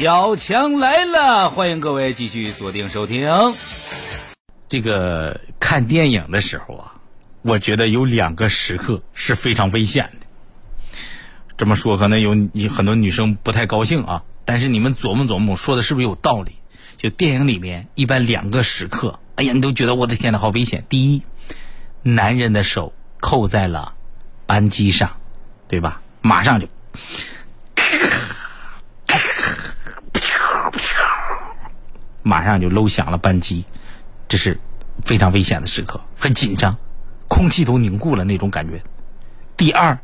小强来了，欢迎各位继续锁定收听。这个看电影的时候啊，我觉得有两个时刻是非常危险的。这么说可能有很多女生不太高兴啊，但是你们琢磨琢磨，说的是不是有道理？就电影里面一般两个时刻，哎呀，你都觉得我的天呐，好危险！第一，男人的手扣在了扳机上，对吧？马上就。马上就搂响了扳机，这是非常危险的时刻，很紧张，空气都凝固了那种感觉。第二，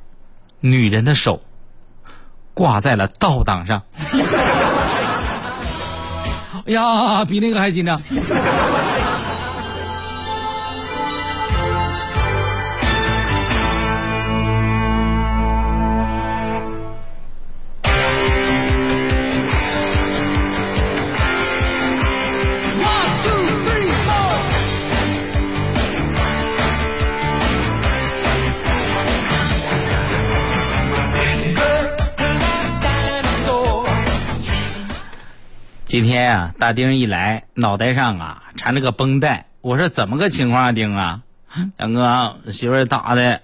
女人的手挂在了倒档上，哎呀，比那个还紧张。今天啊，大丁一来，脑袋上啊缠着个绷带。我说怎么个情况啊，丁啊，杨哥，媳妇儿打的，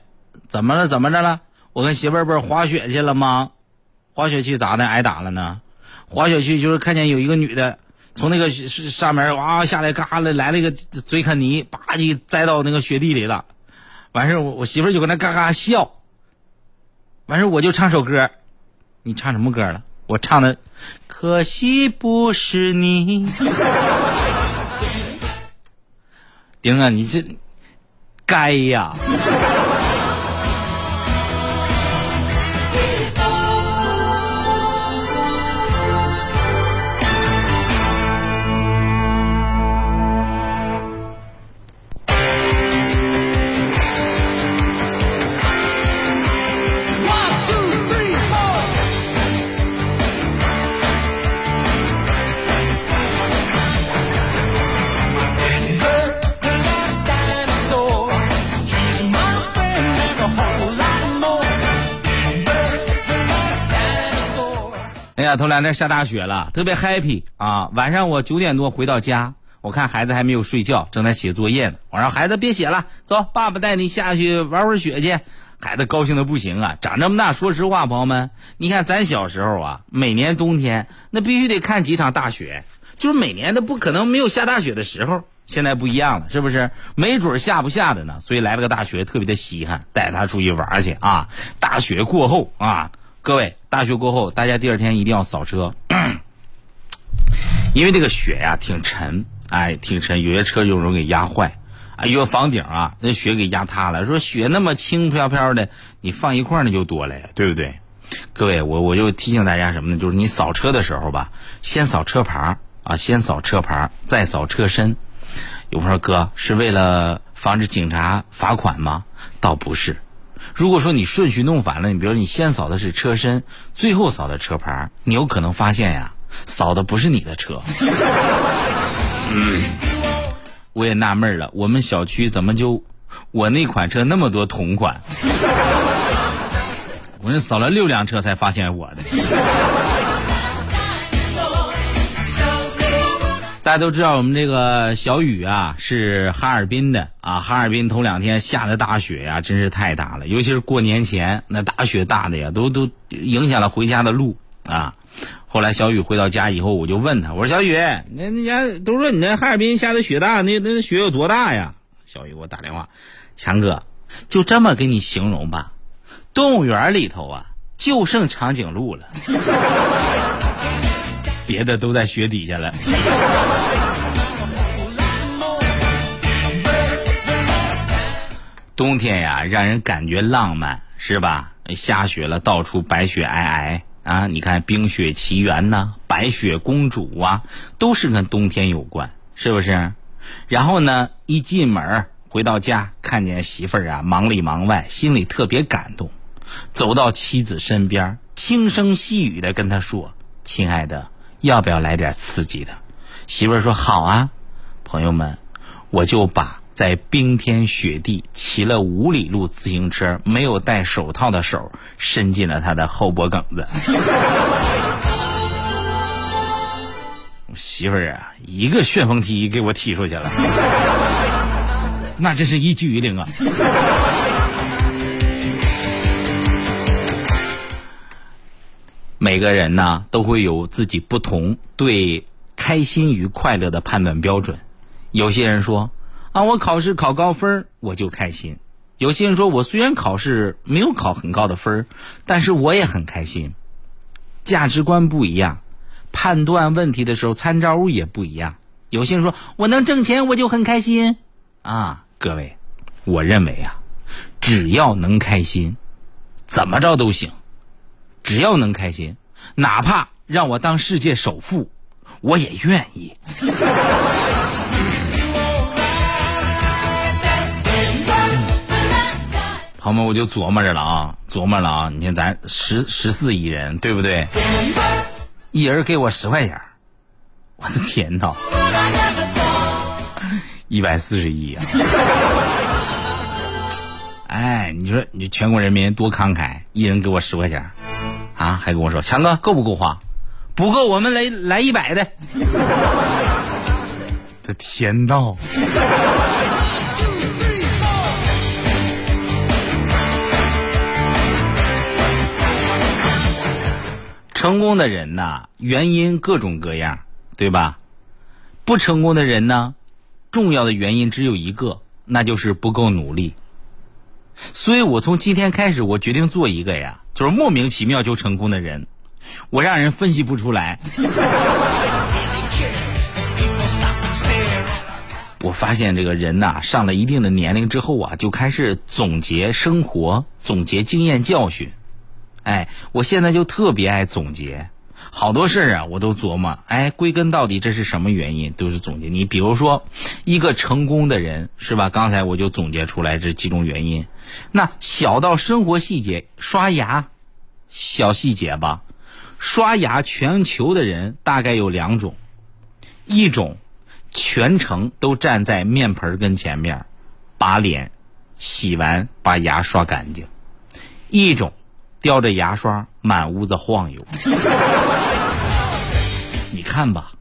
怎么了？怎么着了？我跟媳妇儿不是滑雪去了吗？滑雪去咋的？挨打了呢？滑雪去就是看见有一个女的从那个上面哇下来，嘎了来了一个嘴啃泥，吧唧栽到那个雪地里了。完事我我媳妇儿就搁那嘎嘎笑。完事我就唱首歌，你唱什么歌了？我唱的。可惜不是你，丁啊，你这该呀。哎呀，头两天下大雪了，特别 happy 啊！晚上我九点多回到家，我看孩子还没有睡觉，正在写作业呢。我让孩子别写了，走，爸爸带你下去玩会儿雪去。孩子高兴的不行啊！长这么大，说实话，朋友们，你看咱小时候啊，每年冬天那必须得看几场大雪，就是每年都不可能没有下大雪的时候。现在不一样了，是不是？没准下不下的呢？所以来了个大雪，特别的稀罕，带他出去玩去啊！大雪过后啊。各位，大雪过后，大家第二天一定要扫车，因为这个雪呀挺沉，哎，挺沉，有些车就容易给压坏，哎，有房顶啊，那雪给压塌了。说雪那么轻飘飘的，你放一块那就多了，呀，对不对？各位，我我就提醒大家什么呢？就是你扫车的时候吧，先扫车牌啊，先扫车牌，再扫车身。有朋友说哥是为了防止警察罚款吗？倒不是。如果说你顺序弄反了，你比如你先扫的是车身，最后扫的车牌，你有可能发现呀，扫的不是你的车。我也纳闷了，我们小区怎么就我那款车那么多同款？我这扫了六辆车才发现我的。大家都知道，我们这个小雨啊是哈尔滨的啊。哈尔滨头两天下的大雪呀，真是太大了。尤其是过年前那大雪大的呀，都都影响了回家的路啊。后来小雨回到家以后，我就问他，我说小雨，那那家都说你那哈尔滨下的雪大，那那雪有多大呀？小雨给我打电话，强哥，就这么给你形容吧，动物园里头啊，就剩长颈鹿了。别的都在雪底下了。冬天呀，让人感觉浪漫，是吧？下雪了，到处白雪皑皑啊！你看《冰雪奇缘》呐，《白雪公主》啊，都是跟冬天有关，是不是？然后呢，一进门回到家，看见媳妇儿啊，忙里忙外，心里特别感动，走到妻子身边，轻声细语的跟她说：“亲爱的。”要不要来点刺激的？媳妇儿说好啊，朋友们，我就把在冰天雪地骑了五里路自行车没有戴手套的手伸进了他的后脖梗子。媳妇儿啊，一个旋风踢给我踢出去了，那真是一举一灵啊！每个人呢都会有自己不同对开心与快乐的判断标准。有些人说啊，我考试考高分我就开心；有些人说我虽然考试没有考很高的分但是我也很开心。价值观不一样，判断问题的时候参照物也不一样。有些人说我能挣钱我就很开心啊，各位，我认为啊，只要能开心，怎么着都行。只要能开心，哪怕让我当世界首富，我也愿意。朋友们，我就琢磨着了啊，琢磨了啊！你看咱十十四亿人，对不对？一人给我十块钱，我的天呐，一百四十亿啊！哎，你说你全国人民多慷慨，一人给我十块钱。啊，还跟我说强哥够不够花？不够，我们来来一百的。的天道！成功的人呐，原因各种各样，对吧？不成功的人呢，重要的原因只有一个，那就是不够努力。所以我从今天开始，我决定做一个呀。就是莫名其妙就成功的人，我让人分析不出来。我发现这个人呐，上了一定的年龄之后啊，就开始总结生活、总结经验教训。哎，我现在就特别爱总结，好多事儿啊，我都琢磨。哎，归根到底这是什么原因，都是总结。你比如说，一个成功的人是吧？刚才我就总结出来这几种原因。那小到生活细节，刷牙，小细节吧。刷牙，全球的人大概有两种，一种全程都站在面盆跟前面，把脸洗完，把牙刷干净；一种叼着牙刷满屋子晃悠。你看吧，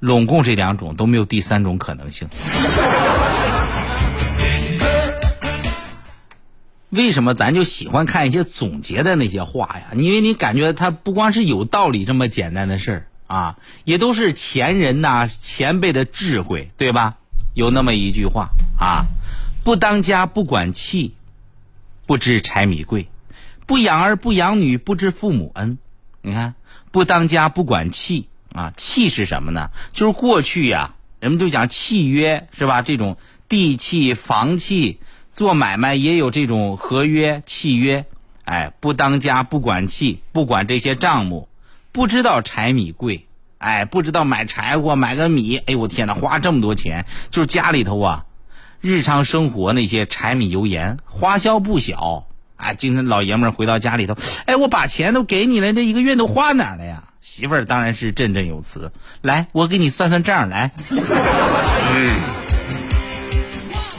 拢共这两种都没有第三种可能性。为什么咱就喜欢看一些总结的那些话呀？因为你感觉它不光是有道理这么简单的事儿啊，也都是前人呐前辈的智慧，对吧？有那么一句话啊：不当家不管气，不知柴米贵；不养儿不养女，不知父母恩。你看，不当家不管气啊，气是什么呢？就是过去呀，人们就讲契约是吧？这种地契、房契。做买卖也有这种合约契约，哎，不当家不管气，不管这些账目，不知道柴米贵，哎，不知道买柴火买个米，哎我天哪，花这么多钱，就是家里头啊，日常生活那些柴米油盐花销不小，哎，今天老爷们儿回到家里头，哎，我把钱都给你了，这一个月都花哪了呀？媳妇儿当然是振振有词，来，我给你算算账来。嗯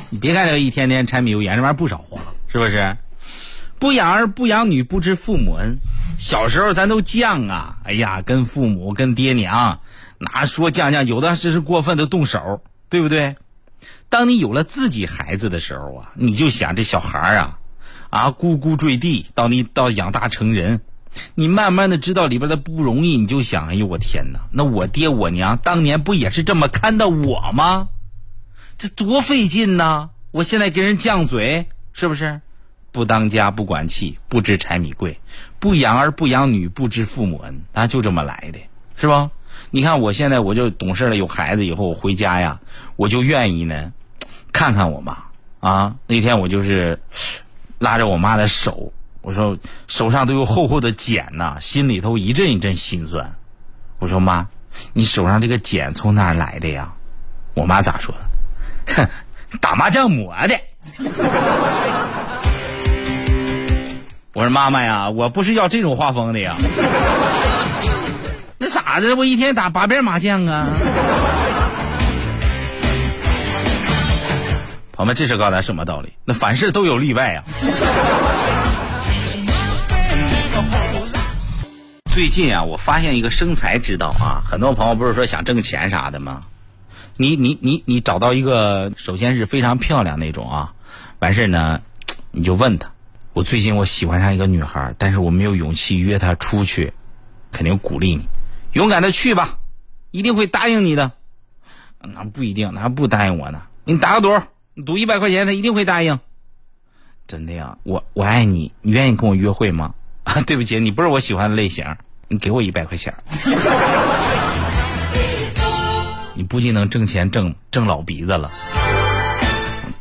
你别看这一天天柴米油盐，这玩意儿不少花，是不是？不养儿不养女，不知父母恩。小时候咱都犟啊，哎呀，跟父母跟爹娘，哪说犟犟，有的这是过分的动手，对不对？当你有了自己孩子的时候啊，你就想这小孩啊，啊，咕咕坠地，到你到养大成人，你慢慢的知道里边的不容易，你就想，哎呦我天哪，那我爹我娘当年不也是这么看的我吗？这多费劲呐！我现在跟人犟嘴，是不是？不当家不管气，不知柴米贵；不养儿不养女，不知父母恩。啊，就这么来的，是吧？你看我现在我就懂事了，有孩子以后，我回家呀，我就愿意呢，看看我妈啊。那天我就是拉着我妈的手，我说手上都有厚厚的茧呐，心里头一阵一阵心酸。我说妈，你手上这个茧从哪儿来的呀？我妈咋说的？哼，打麻将磨的。我说妈妈呀，我不是要这种画风的呀。那咋的？我一天打八遍麻将啊。朋友们，这是告诉大家什么道理？那凡事都有例外啊。最近啊，我发现一个生财之道啊，很多朋友不是说想挣钱啥的吗？你你你你找到一个，首先是非常漂亮那种啊，完事儿呢，你就问他，我最近我喜欢上一个女孩，但是我没有勇气约她出去，肯定鼓励你，勇敢的去吧，一定会答应你的。那不一定，那还不答应我呢？你打个赌，赌一百块钱，他一定会答应。真的呀，我我爱你，你愿意跟我约会吗？啊，对不起，你不是我喜欢的类型，你给我一百块钱。你不仅能挣钱，挣挣老鼻子了，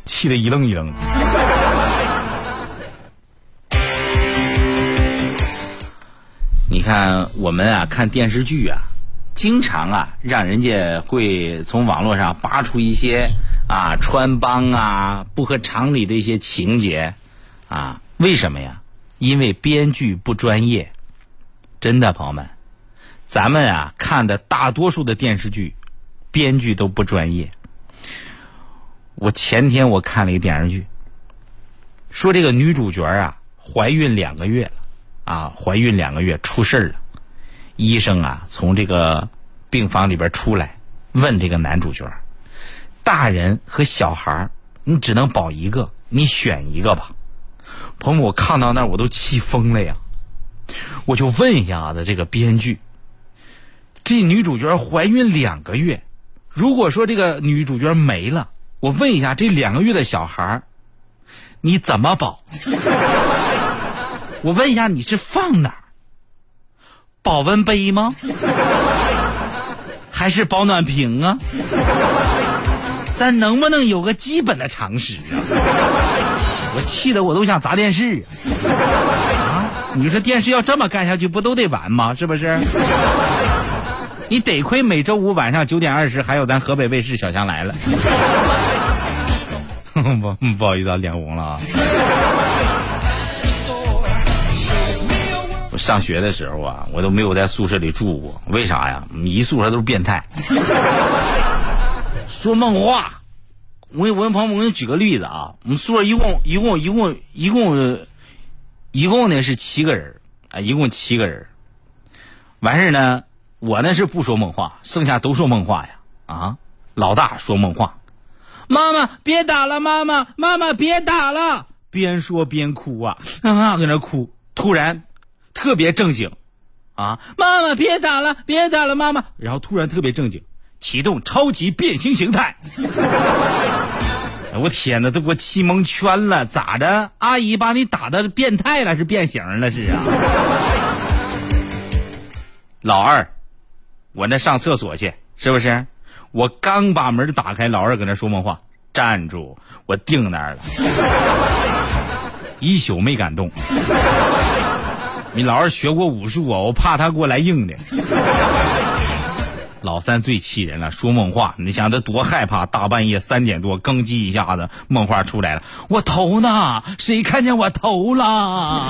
气得一愣一愣的。你看我们啊，看电视剧啊，经常啊，让人家会从网络上扒出一些啊穿帮啊不合常理的一些情节啊，为什么呀？因为编剧不专业。真的，朋友们，咱们啊看的大多数的电视剧，编剧都不专业。我前天我看了一个电视剧，说这个女主角啊怀孕两个月了，啊怀孕两个月出事了，医生啊从这个病房里边出来，问这个男主角，大人和小孩你只能保一个，你选一个吧。朋友，我看到那我都气疯了呀！我就问一下子这个编剧，这女主角怀孕两个月，如果说这个女主角没了，我问一下这两个月的小孩你怎么保？我问一下你是放哪儿？保温杯吗？还是保暖瓶啊？咱能不能有个基本的常识啊？我气得我都想砸电视啊！你说电视要这么干下去，不都得完吗？是不是？你得亏每周五晚上九点二十还有咱河北卫视《小强来了》。不不好意思啊，脸红了啊！我上学的时候啊，我都没有在宿舍里住过，为啥呀？一宿舍都是变态，说梦话。我给我跟朋友，我给你举个例子啊，我们宿舍一共一共一共一共一共呢是七个人啊，一共七个人。完事呢，我呢是不说梦话，剩下都说梦话呀啊！老大说梦话，妈妈别打了，妈妈妈妈别打了，边说边哭啊啊，搁那哭。突然特别正经啊，妈妈别打了，别打了，妈妈。然后突然特别正经，启动超级变形形态。我天哪，都给我气蒙圈了！咋的？阿姨把你打的变态了，是变形了是啊？老二，我那上厕所去，是不是？我刚把门打开，老二搁那说梦话，站住！我定那儿了，一宿没敢动。你老二学过武术啊？我怕他给我来硬的。老三最气人了，说梦话，你想他多害怕？大半夜三点多，更叽一下子，梦话出来了，我头呢？谁看见我头了？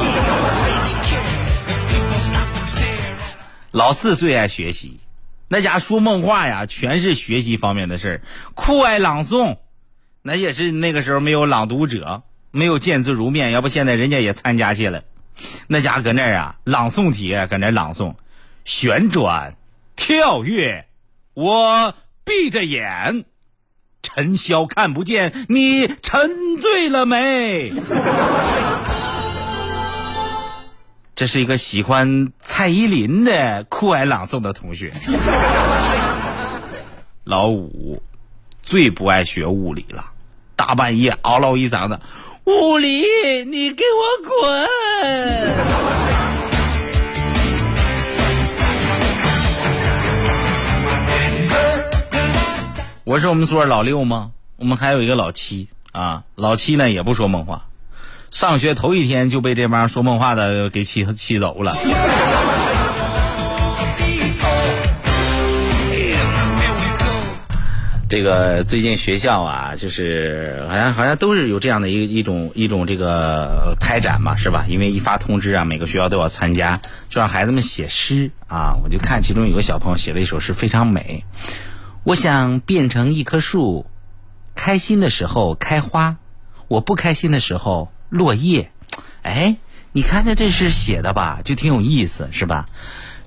老四最爱学习，那家说梦话呀，全是学习方面的事儿，酷爱朗诵，那也是那个时候没有朗读者，没有见字如面，要不现在人家也参加去了。那家搁那儿啊，朗诵题搁那朗诵，旋转。跳跃，我闭着眼，尘嚣看不见，你沉醉了没？这是一个喜欢蔡依林的酷爱朗诵的同学。老五最不爱学物理了，大半夜嗷唠一嗓子，物理，你给我滚！我是我们宿舍老六吗？我们还有一个老七啊，老七呢也不说梦话，上学头一天就被这帮说梦话的给气气走了。这个最近学校啊，就是好像好像都是有这样的一一种一种这个开展嘛，是吧？因为一发通知啊，每个学校都要参加，就让孩子们写诗啊。我就看其中有个小朋友写了一首诗，非常美。我想变成一棵树，开心的时候开花，我不开心的时候落叶。哎，你看着这诗写的吧，就挺有意思，是吧？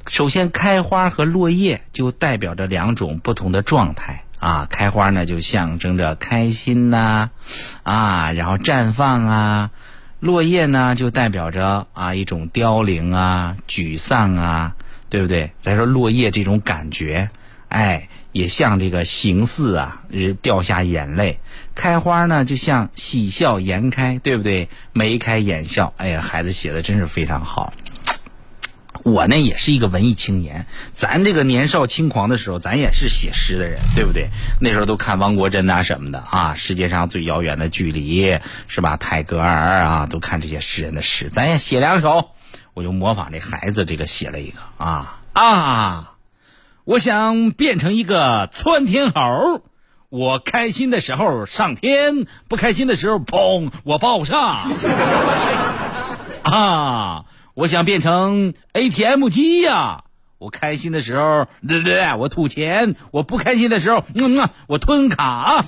首先，开花和落叶就代表着两种不同的状态啊。开花呢，就象征着开心呐，啊，然后绽放啊；落叶呢，就代表着啊一种凋零啊、沮丧啊，对不对？再说落叶这种感觉，哎，也像这个形似啊，掉下眼泪；开花呢，就像喜笑颜开，对不对？眉开眼笑。哎呀，孩子写的真是非常好。我呢也是一个文艺青年，咱这个年少轻狂的时候，咱也是写诗的人，对不对？那时候都看汪国真呐什么的啊，世界上最遥远的距离是吧？泰戈尔啊，都看这些诗人的诗，咱也写两首。我就模仿这孩子这个写了一个啊啊，我想变成一个窜天猴，我开心的时候上天，不开心的时候砰，我爆炸啊。我想变成 ATM 机呀！我开心的时候，对对对，我吐钱；我不开心的时候，嗯嗯，我吞卡。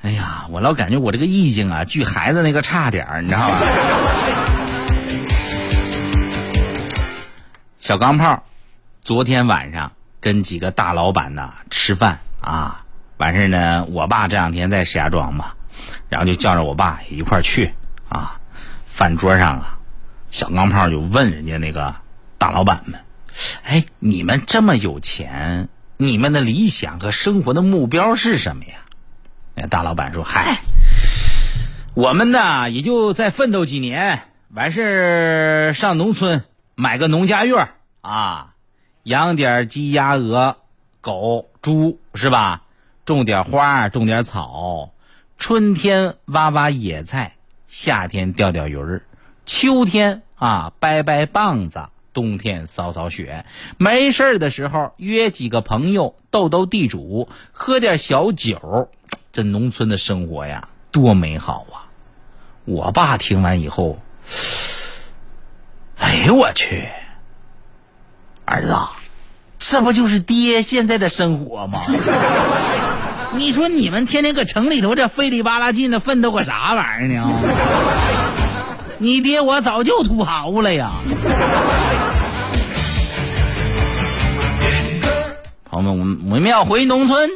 哎呀，我老感觉我这个意境啊，距孩子那个差点儿，你知道吧？小钢炮，昨天晚上跟几个大老板呢吃饭啊，完事呢，我爸这两天在石家庄嘛，然后就叫着我爸一块去啊。饭桌上啊，小钢炮就问人家那个大老板们：“哎，你们这么有钱，你们的理想和生活的目标是什么呀？”那大老板说：“嗨，我们呢也就再奋斗几年，完事儿上农村买个农家院啊，养点鸡鸭鹅狗猪是吧？种点花，种点草，春天挖挖野菜。”夏天钓钓鱼儿，秋天啊掰掰棒子，冬天扫扫雪。没事儿的时候约几个朋友斗斗地主，喝点小酒。这农村的生活呀，多美好啊！我爸听完以后，哎呦我去，儿子，这不就是爹现在的生活吗？你说你们天天搁城里头这费里巴拉劲的奋斗个啥玩意儿呢？你爹我早就土豪了呀！朋友们，我们我们要回农村。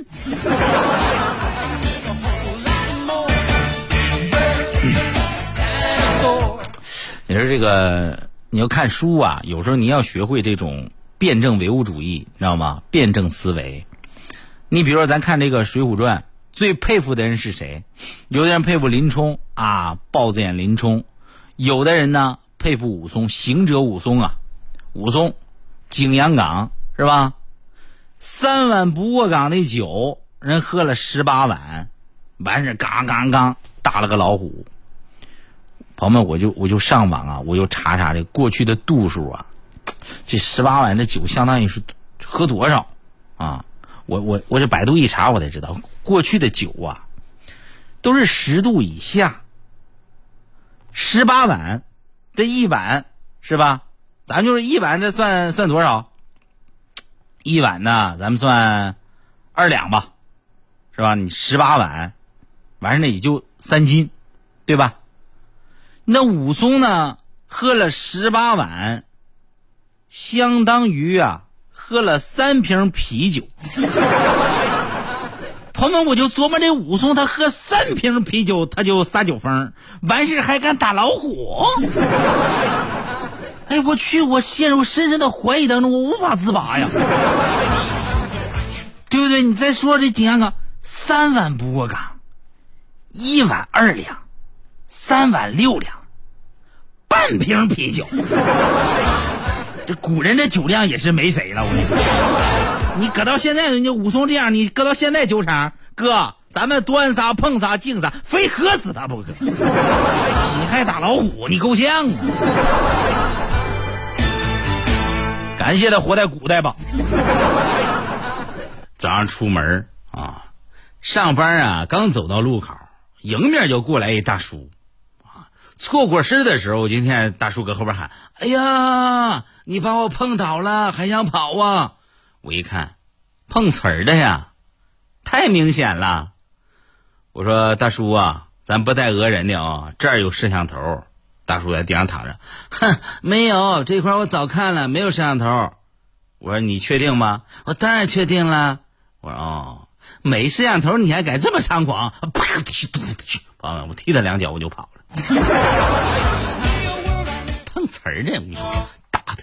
你说这个你要看书啊，有时候你要学会这种辩证唯物主义，你知道吗？辩证思维。你比如说，咱看这个《水浒传》，最佩服的人是谁？有的人佩服林冲啊，豹子眼林冲；有的人呢佩服武松，行者武松啊，武松，景阳冈是吧？三碗不过岗的酒，人喝了十八碗，完事刚刚刚打了个老虎。朋友们，我就我就上网啊，我就查查这过去的度数啊，这十八碗的酒相当于是喝多少啊？我我我这百度一查，我才知道，过去的酒啊，都是十度以下。十八碗，这一碗是吧？咱就是一碗，这算算多少？一碗呢，咱们算二两吧，是吧？你十八碗，完事那也就三斤，对吧？那武松呢，喝了十八碗，相当于啊。喝了三瓶啤酒，朋友们，我就琢磨这武松，他喝三瓶啤酒他就撒酒疯，完事还敢打老虎。哎，我去，我陷入深深的怀疑当中，我无法自拔呀，对不对？你再说这景阳冈，三碗不过岗，一碗二两，三碗六两，半瓶啤酒。这古人这酒量也是没谁了，我跟你说，你搁到现在，人家武松这样，你搁到现在酒场，哥，咱们端啥碰啥敬啥，非喝死他不可。你还打老虎，你够呛啊！感谢他活在古代吧。早上出门啊，上班啊，刚走到路口，迎面就过来一大叔。错过身的时候，我今天大叔搁后边喊：“哎呀，你把我碰倒了，还想跑啊？”我一看，碰瓷儿的呀，太明显了。我说：“大叔啊，咱不带讹人的啊，这儿有摄像头，大叔在地上躺着，哼，没有这块我早看了，没有摄像头。我说你确定吗？我当然确定了。我说哦，没摄像头你还敢这么猖狂？啪踢嘟踢，朋友们，我踢他两脚我就跑了。碰瓷儿呢！我打他。